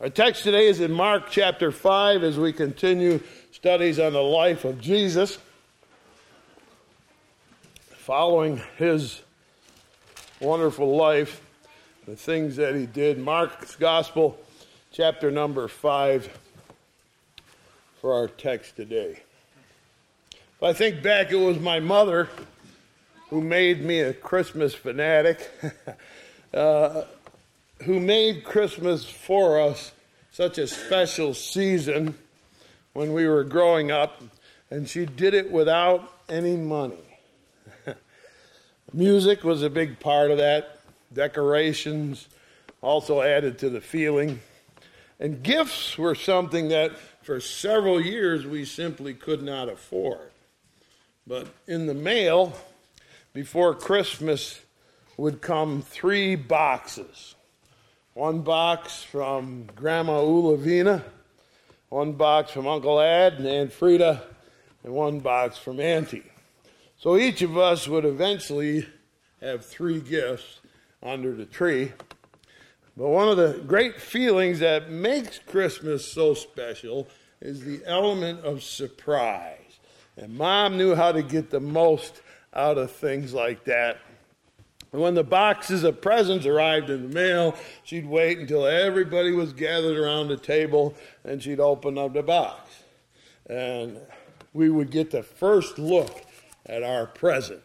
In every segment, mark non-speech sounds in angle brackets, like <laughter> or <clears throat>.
Our text today is in Mark chapter 5 as we continue studies on the life of Jesus. Following his wonderful life, the things that he did. Mark's Gospel, chapter number 5, for our text today. If I think back, it was my mother who made me a Christmas fanatic. <laughs> uh, who made Christmas for us such a special season when we were growing up, and she did it without any money. <laughs> Music was a big part of that, decorations also added to the feeling, and gifts were something that for several years we simply could not afford. But in the mail, before Christmas, would come three boxes one box from Grandma Ulavina, one box from Uncle Ad and Aunt Frida, and one box from Auntie. So each of us would eventually have three gifts under the tree. But one of the great feelings that makes Christmas so special is the element of surprise. And mom knew how to get the most out of things like that. And when the boxes of presents arrived in the mail, she'd wait until everybody was gathered around the table and she'd open up the box. And we would get the first look at our present.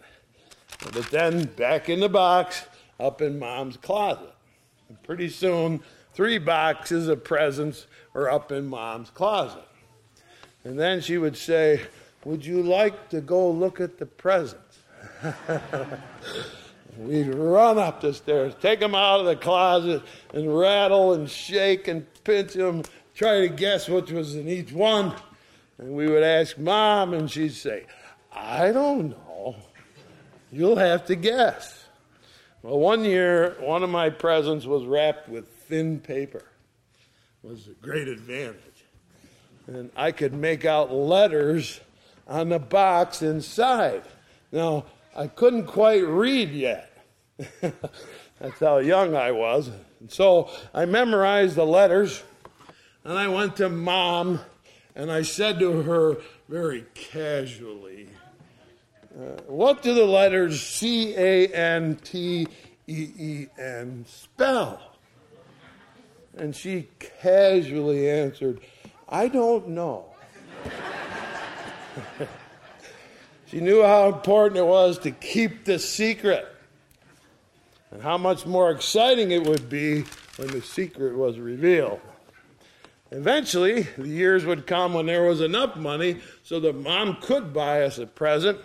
But then back in the box, up in mom's closet. And pretty soon, three boxes of presents were up in mom's closet. And then she would say, Would you like to go look at the presents? <laughs> We'd run up the stairs, take them out of the closet, and rattle and shake and pinch them, try to guess which was in each one. And we would ask mom, and she'd say, I don't know. You'll have to guess. Well, one year, one of my presents was wrapped with thin paper. It was a great advantage. And I could make out letters on the box inside. Now, I couldn't quite read yet. <laughs> That's how young I was. And so I memorized the letters, and I went to mom, and I said to her very casually, uh, What do the letters C A N T E E N spell? And she casually answered, I don't know. <laughs> She knew how important it was to keep the secret and how much more exciting it would be when the secret was revealed. Eventually, the years would come when there was enough money so that mom could buy us a present,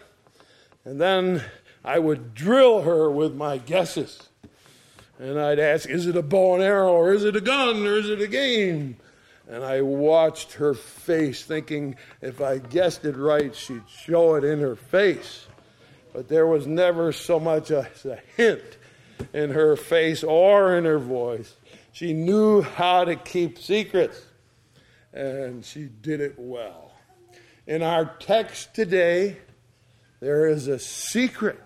and then I would drill her with my guesses. And I'd ask, is it a bow and arrow, or is it a gun, or is it a game? And I watched her face, thinking if I guessed it right, she'd show it in her face. But there was never so much as a hint in her face or in her voice. She knew how to keep secrets, and she did it well. In our text today, there is a secret.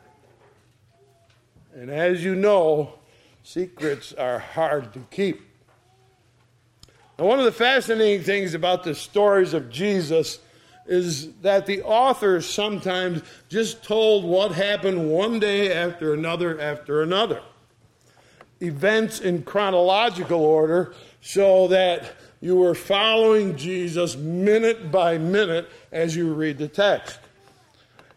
And as you know, secrets are hard to keep. And one of the fascinating things about the stories of Jesus is that the authors sometimes just told what happened one day after another after another. Events in chronological order so that you were following Jesus minute by minute as you read the text.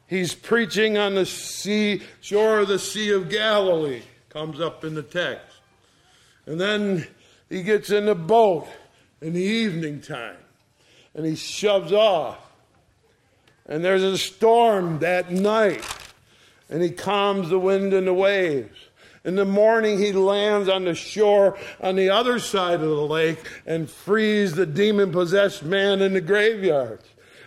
He's preaching on the sea, shore of the Sea of Galilee, comes up in the text. And then he gets in the boat in the evening time. And he shoves off. And there's a storm that night. And he calms the wind and the waves. In the morning, he lands on the shore on the other side of the lake and frees the demon possessed man in the graveyard.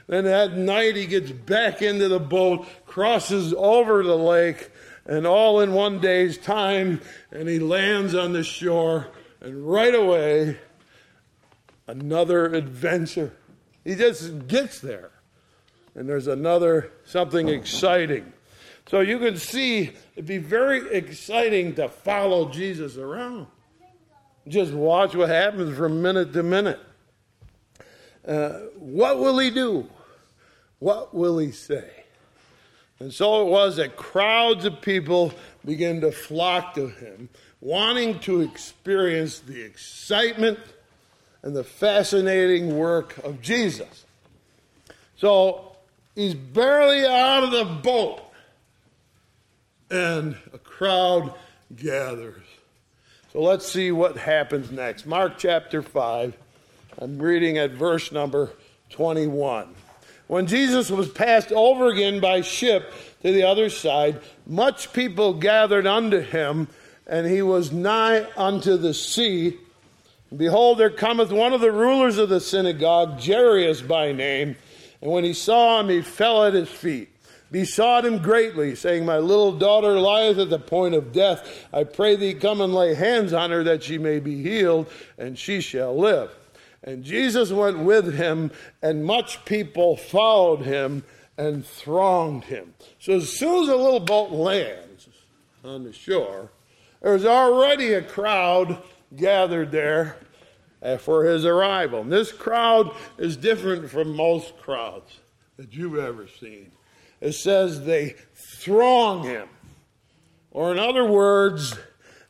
Then at night, he gets back into the boat, crosses over the lake, and all in one day's time, and he lands on the shore. And right away, another adventure. He just gets there. And there's another something exciting. So you can see it'd be very exciting to follow Jesus around. Just watch what happens from minute to minute. Uh, what will he do? What will he say? And so it was that crowds of people began to flock to him, wanting to experience the excitement and the fascinating work of Jesus. So he's barely out of the boat, and a crowd gathers. So let's see what happens next. Mark chapter 5. I'm reading at verse number 21. When Jesus was passed over again by ship to the other side, much people gathered unto him, and he was nigh unto the sea. Behold, there cometh one of the rulers of the synagogue, Jairus by name, and when he saw him, he fell at his feet, besought him greatly, saying, My little daughter lieth at the point of death. I pray thee, come and lay hands on her, that she may be healed, and she shall live. And Jesus went with him, and much people followed him and thronged him. So as soon as the little boat lands on the shore, there's already a crowd gathered there uh, for his arrival. And this crowd is different from most crowds that you've ever seen. It says they throng him. Or, in other words,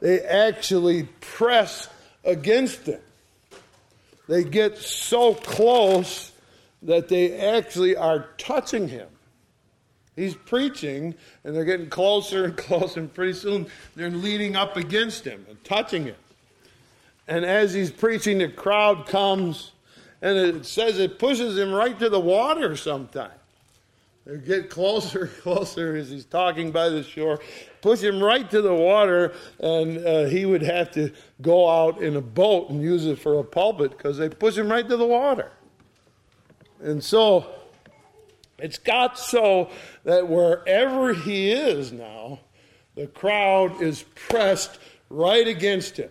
they actually press against him they get so close that they actually are touching him. He's preaching, and they're getting closer and <laughs> closer, and pretty soon they're leaning up against him and touching him. And as he's preaching, the crowd comes, and it says it pushes him right to the water sometimes. They get closer and <laughs> closer as he's talking by the shore, push him right to the water, and uh, he would have to go out in a boat and use it for a pulpit because they push him right to the water. And so it's got so that wherever he is now, the crowd is pressed right against him.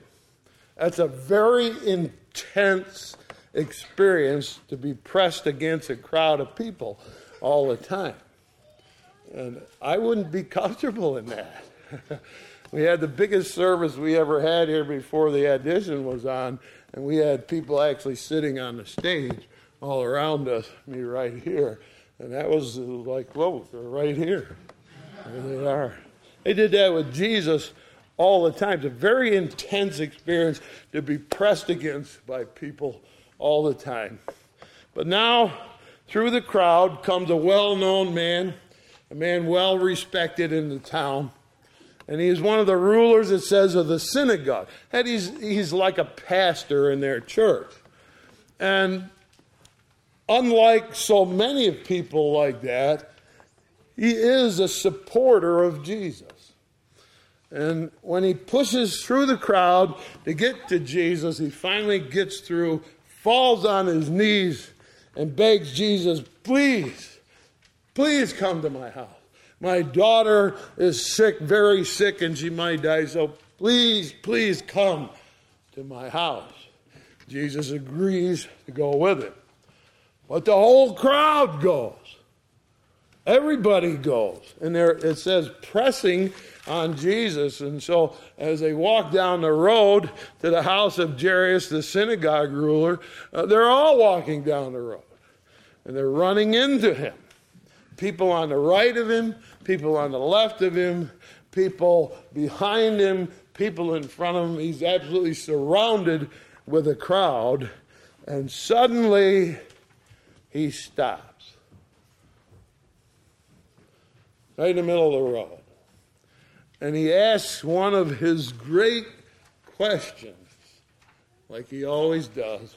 That's a very intense experience to be pressed against a crowd of people all the time. And I wouldn't be <laughs> comfortable in that. <laughs> we had the biggest service we ever had here before the audition was on, and we had people actually sitting on the stage all around us, me right here. And that was like, whoa, they're right here. There they are. They did that with Jesus all the time. It's a very intense experience to be pressed against by people all the time. But now through the crowd comes a well known man, a man well respected in the town. And he is one of the rulers, it says, of the synagogue. And he's, he's like a pastor in their church. And unlike so many of people like that, he is a supporter of Jesus. And when he pushes through the crowd to get to Jesus, he finally gets through, falls on his knees, and begs Jesus, please, please come to my house. My daughter is sick, very sick, and she might die, so please, please come to my house. Jesus agrees to go with him. But the whole crowd goes. Everybody goes. And there it says pressing on Jesus. And so as they walk down the road to the house of Jairus, the synagogue ruler, uh, they're all walking down the road and they're running into him. People on the right of him, people on the left of him, people behind him, people in front of him. He's absolutely surrounded with a crowd. And suddenly he stops. Right in the middle of the road. And he asks one of his great questions, like he always does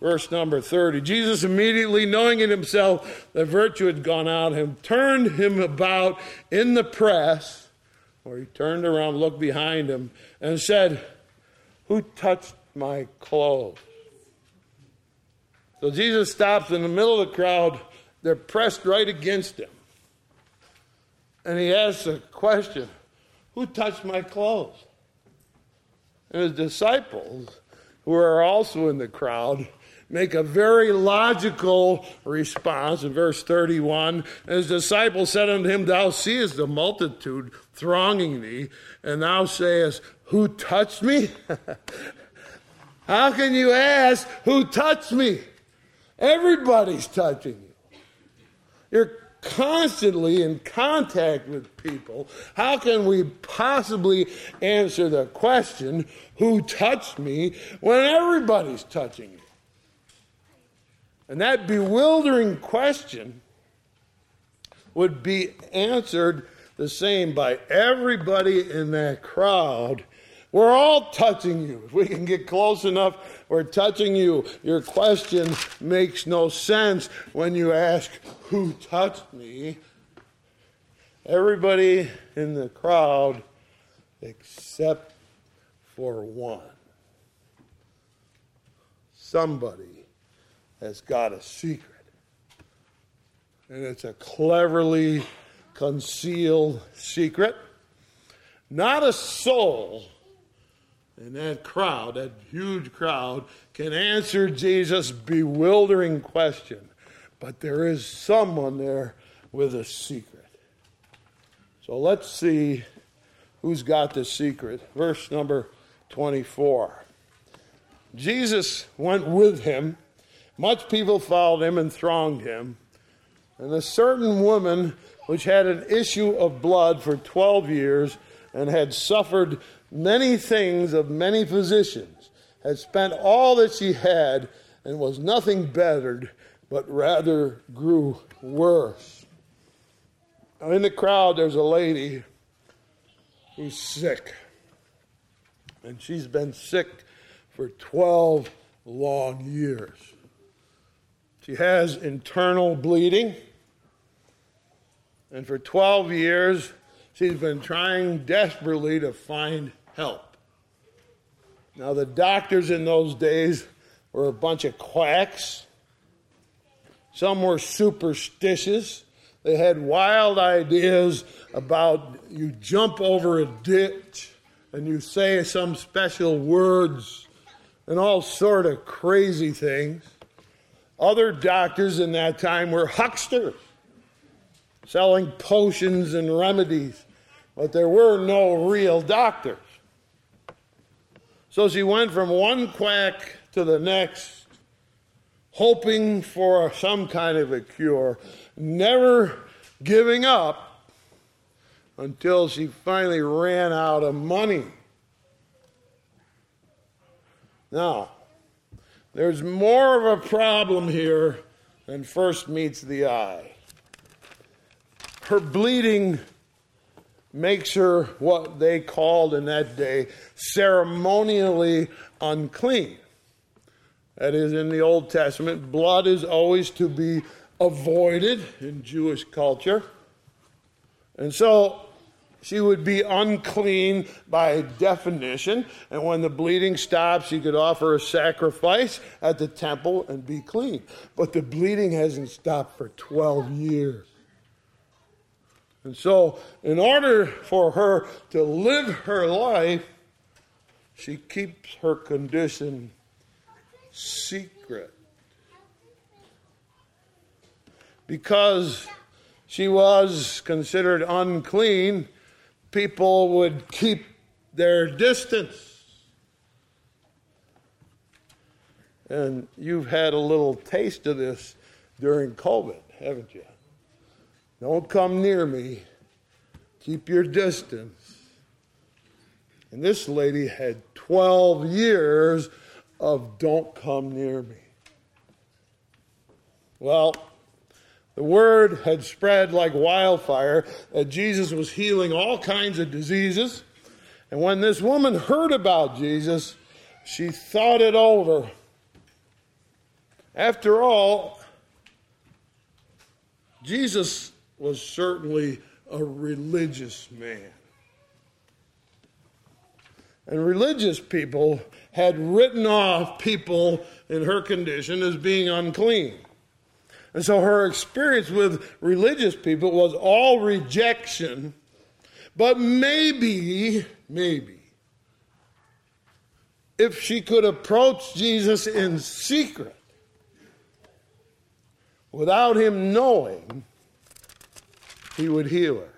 verse number 30. Jesus, immediately knowing in himself that virtue had gone out of him, turned him about in the press, or he turned around, looked behind him, and said, Who touched my clothes? So Jesus stops in the middle of the crowd. They're pressed right against him. And he asks a question Who touched my clothes? And his disciples, who are also in the crowd, make a very logical response in verse 31. And His disciples said unto him, Thou seest the multitude thronging thee, and thou sayest, Who touched me? <laughs> How can you ask who touched me? Everybody's touching you. You're constantly in contact with people. How can we possibly answer the question, who touched me, when everybody's touching you? And that bewildering question would be answered the same by everybody in that crowd. We're all touching you. If we can get close enough, we're touching you. Your question makes no sense when you ask, Who touched me? Everybody in the crowd except for one. Somebody has got a secret. And it's a cleverly concealed secret. Not a soul in that crowd, that huge crowd, can answer Jesus' bewildering question. But there is someone there with a secret. So let's see who's got the secret. Verse number 24. Jesus went with him much people followed him and thronged him. And a certain woman, which had an issue of blood for 12 years and had suffered many things of many physicians, had spent all that she had and was nothing bettered, but rather grew worse. Now, in the crowd, there's a lady who's sick. And she's been sick for 12 long years. She has internal bleeding. And for 12 years, she's been trying desperately to find help. Now, the doctors in those days were a bunch of quacks. Some were superstitious. They had wild ideas about you jump over a ditch and you say some special words and all sort of crazy things. Other doctors in that time were hucksters, selling potions and remedies, but there were no real doctors. So she went from one quack to the next, hoping for some kind of a cure, never giving up until she finally ran out of money. Now, there's more of a problem here than first meets the eye. Her bleeding makes her what they called in that day ceremonially unclean. That is, in the Old Testament, blood is always to be avoided in Jewish culture. And so she would be unclean by definition. And when the bleeding stops, she could offer a sacrifice at the temple and be clean. But the bleeding hasn't stopped for 12 years. And so, in order for her to live her life, she keeps her condition secret. Because she was considered unclean, people would keep their distance. And you've had a little taste of this during COVID, haven't you? Don't come near me. Keep your distance. And this lady had 12 years of don't come near me. Well, the word had spread like wildfire that Jesus was healing all kinds of diseases. And when this woman heard about Jesus, she thought it over. After all, Jesus was certainly a religious man. And religious people had written off people in her condition as being unclean. And so her experience with religious people was all rejection. But maybe, maybe, if she could approach Jesus in secret without him knowing, he would heal her.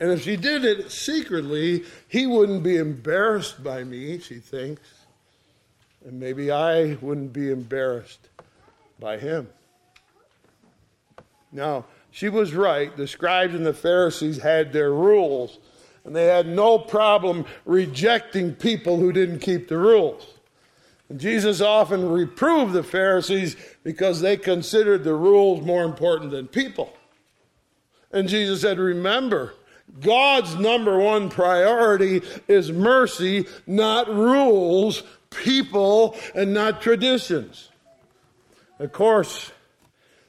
And if she did it secretly, he wouldn't be embarrassed by me, she thinks. And maybe I wouldn't be embarrassed by him. Now, she was right. The scribes and the Pharisees had their rules, and they had no problem rejecting people who didn't keep the rules. Jesus often reproved the Pharisees because they considered the rules more important than people. And Jesus said, Remember, God's number one priority is mercy, not rules, people, and not traditions. Of course,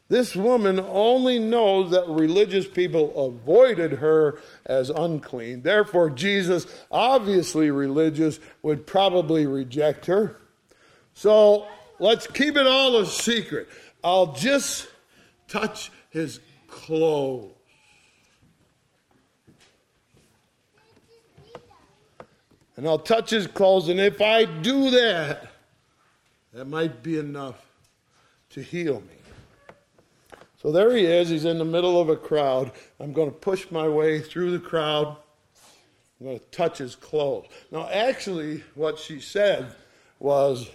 this woman only knows that religious people avoided her as unclean. Therefore, Jesus, obviously religious, would probably reject her. So let's keep it all a secret. I'll just touch his clothes. And I'll touch his clothes, and if I do that, that might be enough to heal me. So there he is. He's in the middle of a crowd. I'm going to push my way through the crowd. I'm going to touch his clothes. Now, actually, what she said was,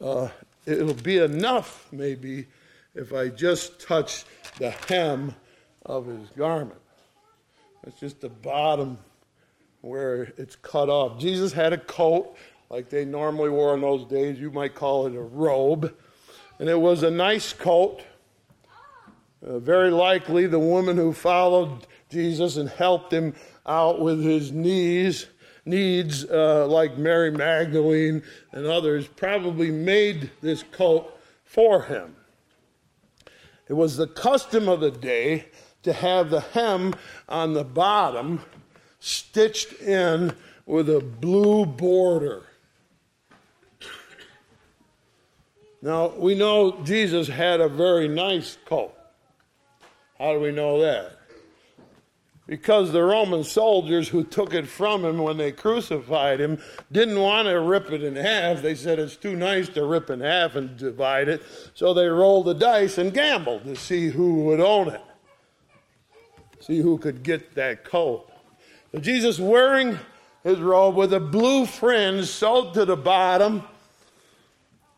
uh, it'll be enough, maybe, if I just touch the hem of his garment. It's just the bottom where it's cut off. Jesus had a coat like they normally wore in those days. You might call it a robe. And it was a nice coat. Uh, very likely, the woman who followed Jesus and helped him out with his knees, needs, uh, like Mary Magdalene and others, probably made this coat for him. It was the custom of the day to have the hem on the bottom stitched in with a blue border. Now, we know Jesus had a very nice coat. How do we know that? Because the Roman soldiers who took it from him when they crucified him didn't want to rip it in half. They said it's too nice to rip in half and divide it. So they rolled the dice and gambled to see who would own it, see who could get that coat. So Jesus wearing his robe with a blue fringe sewed to the bottom.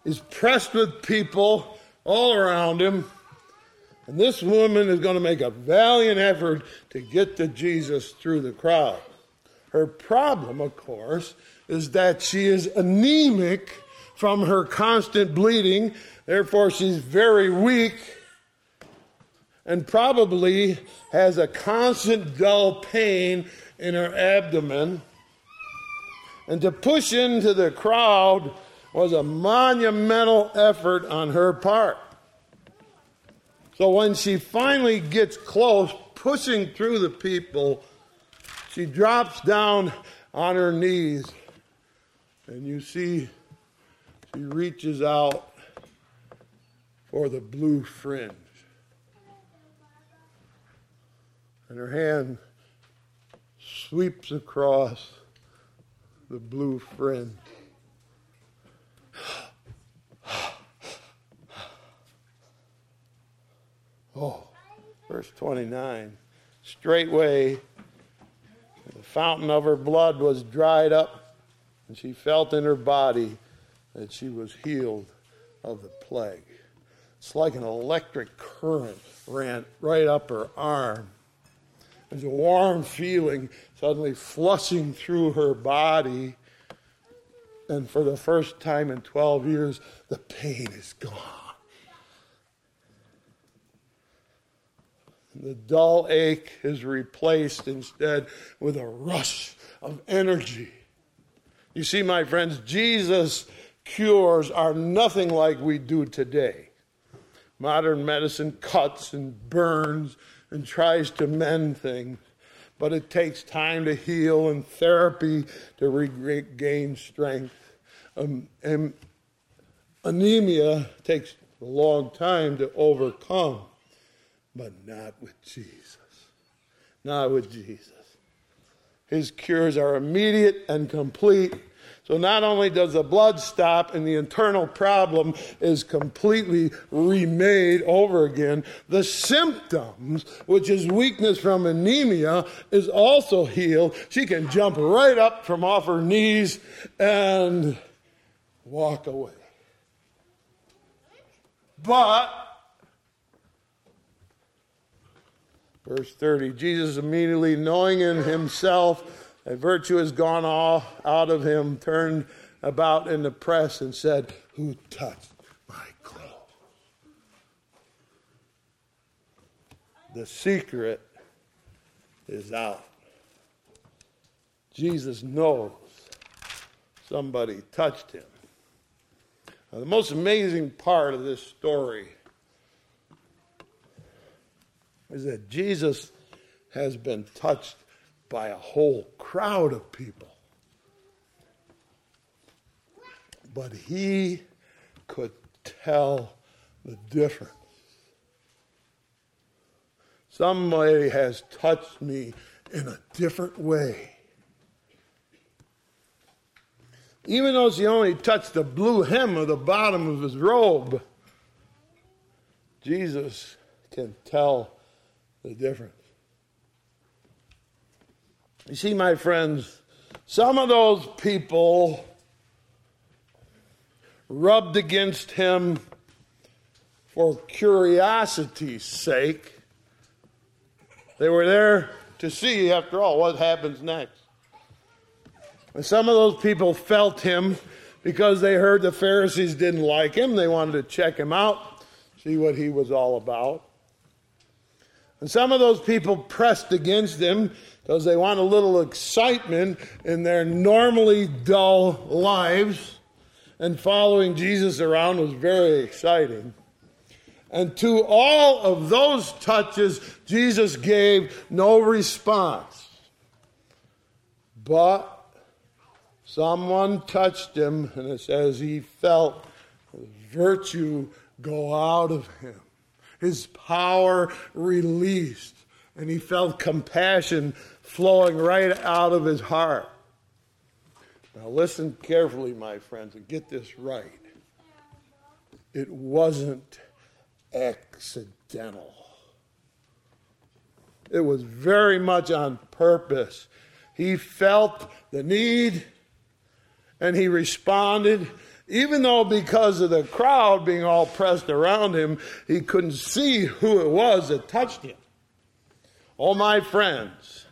He's pressed with people all around him. And this woman is going to make a valiant effort to get to Jesus through the crowd. Her problem, of course, is that she is anemic from her constant bleeding. Therefore, she's very weak and probably has a constant dull pain in her abdomen. And to push into the crowd was a monumental effort on her part. So when she finally gets close, pushing through the people, she drops down on her knees. And you see, she reaches out for the blue fringe. And her hand sweeps across the blue fringe. 29. Straightway, the fountain of her blood was dried up, and she felt in her body that she was healed of the plague. It's like an electric current ran right up her arm. There's a warm feeling suddenly flushing through her body. And for the first time in 12 years, the pain is gone. The dull ache is replaced instead with a rush of energy. You see, my friends, Jesus' cures are nothing like we do today. Modern medicine cuts and burns and tries to mend things, but it takes time to heal and therapy to regain strength. Um, and anemia takes a long time to overcome but not with Jesus. Not with Jesus. His cures are immediate and complete. So not only does the blood stop and the internal problem is completely remade over again, the symptoms, which is weakness from anemia, is also healed. She can jump right up from off her knees and walk away. But Verse 30 Jesus immediately knowing in himself that virtue has gone all out of him, turned about in the press and said, Who touched my clothes? The secret is out. Jesus knows somebody touched him. Now, the most amazing part of this story is that Jesus has been touched by a whole crowd of people. But he could tell the difference. Somebody has touched me in a different way. Even though she only touched the blue hem of the bottom of his robe, Jesus can tell the difference. You see, my friends, some of those people rubbed against him for curiosity's sake. They were there to see, after all, what happens next. And some of those people felt him because they heard the Pharisees didn't like him. They wanted to check him out, see what he was all about. And some of those people pressed against him because they want a little excitement in their normally dull lives. And following Jesus around was very exciting. And to all of those touches, Jesus gave no response. But someone touched him, and it says he felt virtue go out of him his power released, and he felt compassion flowing right out of his heart. Now, listen carefully, my friends, and get this right. It wasn't accidental, it was very much on purpose. He felt the need and he responded even though because of the crowd being all pressed around him, he couldn't see who it was that touched him. Oh, my friends,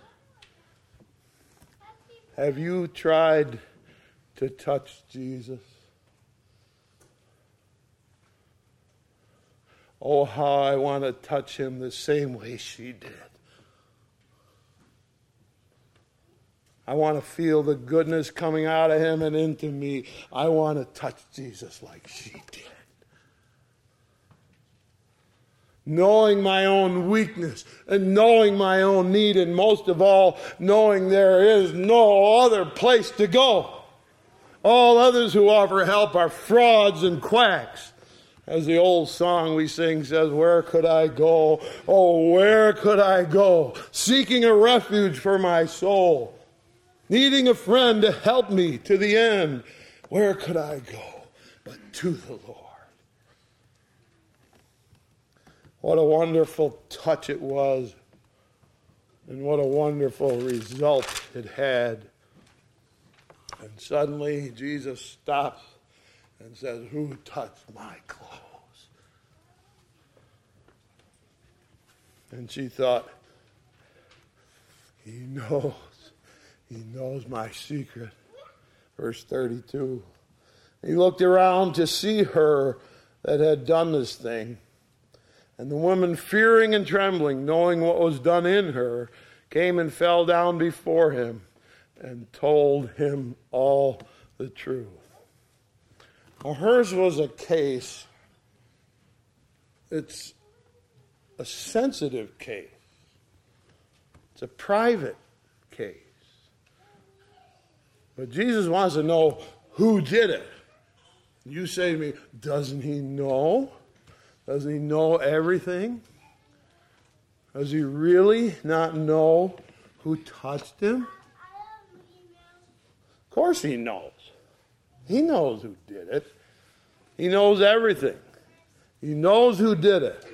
have you tried to touch Jesus? Oh, how I want to touch him the same way she did. I want to feel the goodness coming out of him and into me. I want to touch Jesus like she did. Knowing my own weakness and knowing my own need, and most of all, knowing there is no other place to go. All others who offer help are frauds and quacks. As the old song we sing says, Where could I go? Oh, where could I go? Seeking a refuge for my soul needing a friend to help me to the end. Where could I go but to the Lord? What a wonderful touch it was, and what a wonderful result it had. And suddenly Jesus stops and says, Who touched my clothes? And she thought, He knows. He knows my secret. Verse 32. He looked around to see her that had done this thing. And the woman, fearing and trembling, knowing what was done in her, came and fell down before him and told him all the truth. Now, hers was a case, it's a sensitive case, it's a private case. But Jesus wants to know who did it. You say to me, doesn't he know? Does he know everything? Does he really not know who touched him? Of course he knows. He knows who did it. He knows everything. He knows who did it.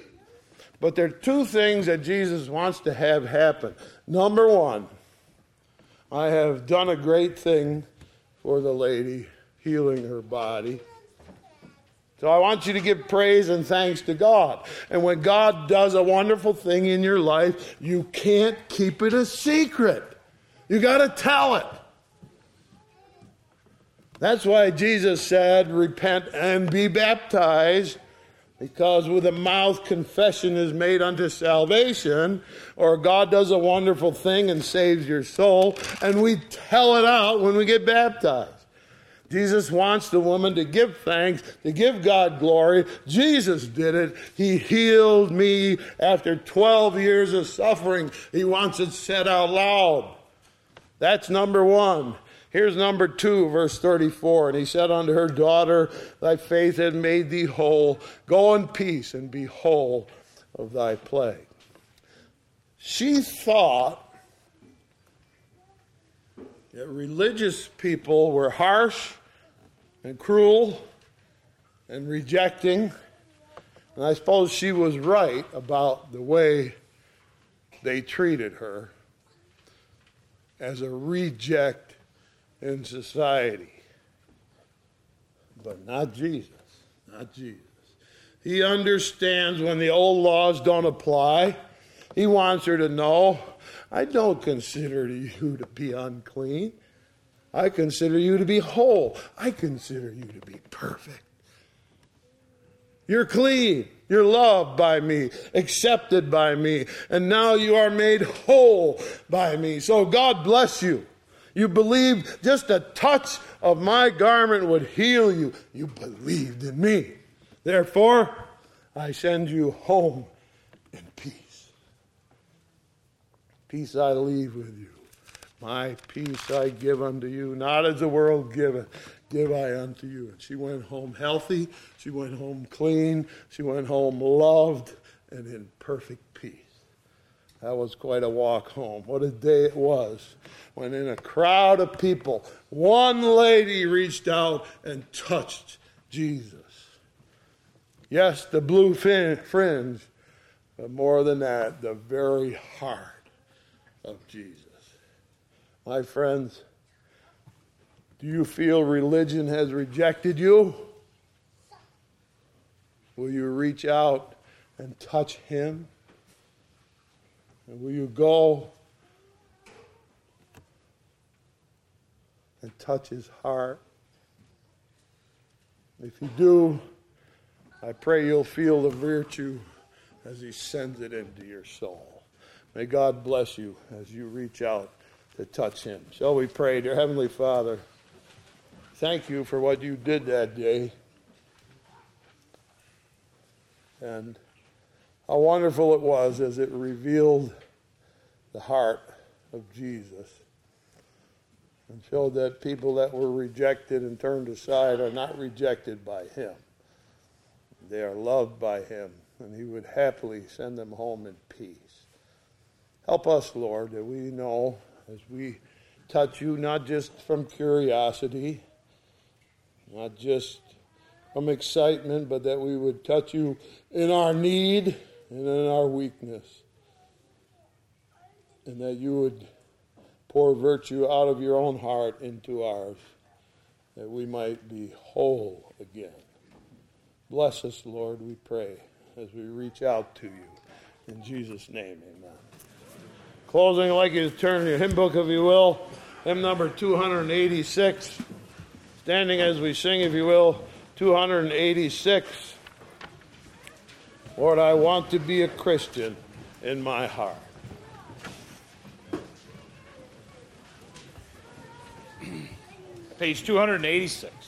But there are two things that Jesus wants to have happen. Number one, I have done a great thing for the lady, healing her body. So I want you to give praise and thanks to God. And when God does a wonderful thing in your life, you can't keep it a secret. You got to tell it. That's why Jesus said, Repent and be baptized, because with a mouth confession is made unto salvation, or God does a wonderful thing and saves your soul, and we tell it out when we get baptized. Jesus wants the woman to give thanks, to give God glory. Jesus did it. He healed me after 12 years of suffering. He wants it said out loud. That's number one. Here's number two, verse 34. And he said unto her, Daughter, thy faith hath made thee whole. Go in peace and be whole of thy plague. She thought that religious people were harsh and cruel and rejecting. And I suppose she was right about the way they treated her as a reject in society. But not Jesus. Not Jesus. He understands when the old laws don't apply. He wants her to know I don't consider you to be unclean. I consider you to be whole. I consider you to be perfect. You're clean. You're loved by me, accepted by me, and now you are made whole by me. So God bless you. You believed just a touch of my garment would heal you. You believed in me. Therefore, I send you home in peace. Peace I leave with you. My peace I give unto you, not as the world giveth, give I unto you. And she went home healthy, she went home clean, she went home loved and in perfect. That was quite a walk home. What a day it was when, in a crowd of people, one lady reached out and touched Jesus. Yes, the blue fin- fringe, but more than that, the very heart of Jesus. My friends, do you feel religion has rejected you? Will you reach out and touch him? And will you go and touch his heart? If you do, I pray you'll feel the virtue as he sends it into your soul. May God bless you as you reach out to touch him. Shall we pray? Dear Heavenly Father, thank you for what you did that day. And how wonderful it was as it revealed the heart of Jesus and showed that people that were rejected and turned aside are not rejected by him. They are loved by him, and he would happily send them home in peace. Help us, Lord, that we know as we touch you not just from curiosity, not just from excitement, but that we would touch you in our need and in our weakness. And that you would pour virtue out of your own heart into ours, that we might be whole again. Bless us, Lord, we pray, as we reach out to you. In Jesus' name, amen. Closing, I'd like you to turn your hymn book, if you will, hymn number 286. Standing as we sing, if you will, 286. Lord, I want to be a Christian in my heart. <clears throat> Page 286.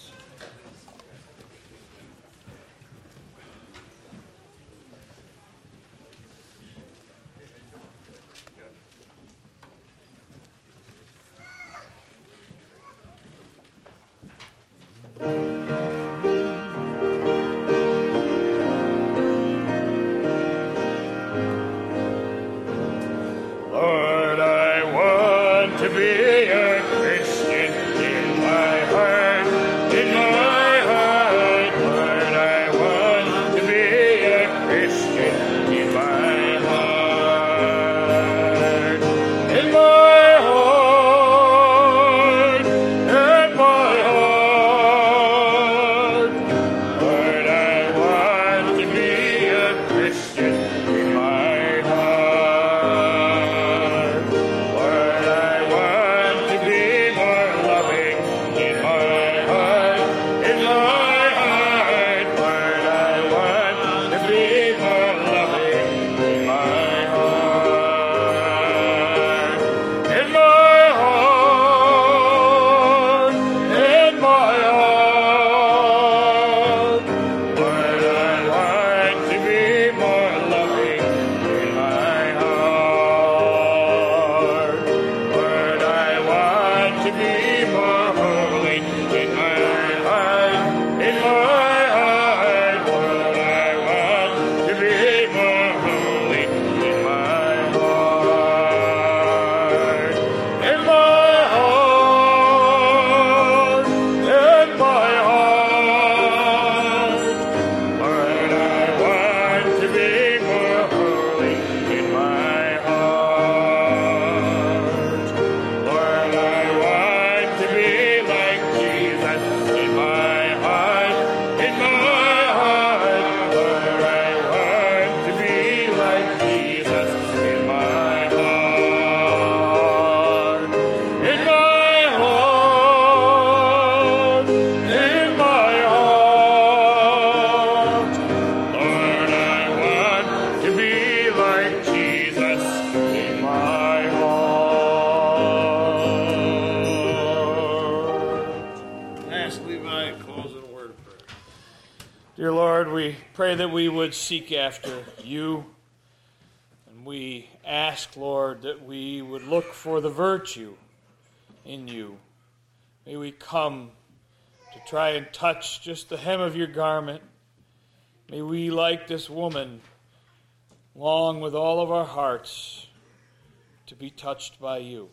Would seek after you. And we ask, Lord, that we would look for the virtue in you. May we come to try and touch just the hem of your garment. May we, like this woman, long with all of our hearts to be touched by you.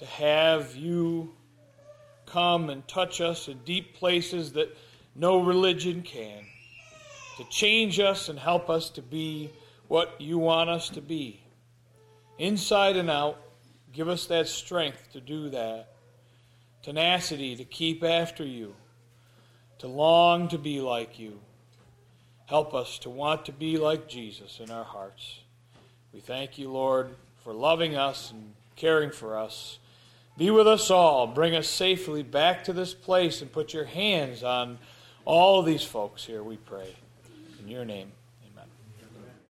To have you come and touch us in deep places that no religion can. To change us and help us to be what you want us to be. Inside and out, give us that strength to do that. Tenacity to keep after you. To long to be like you. Help us to want to be like Jesus in our hearts. We thank you, Lord, for loving us and caring for us. Be with us all. Bring us safely back to this place and put your hands on all these folks here, we pray. In your name.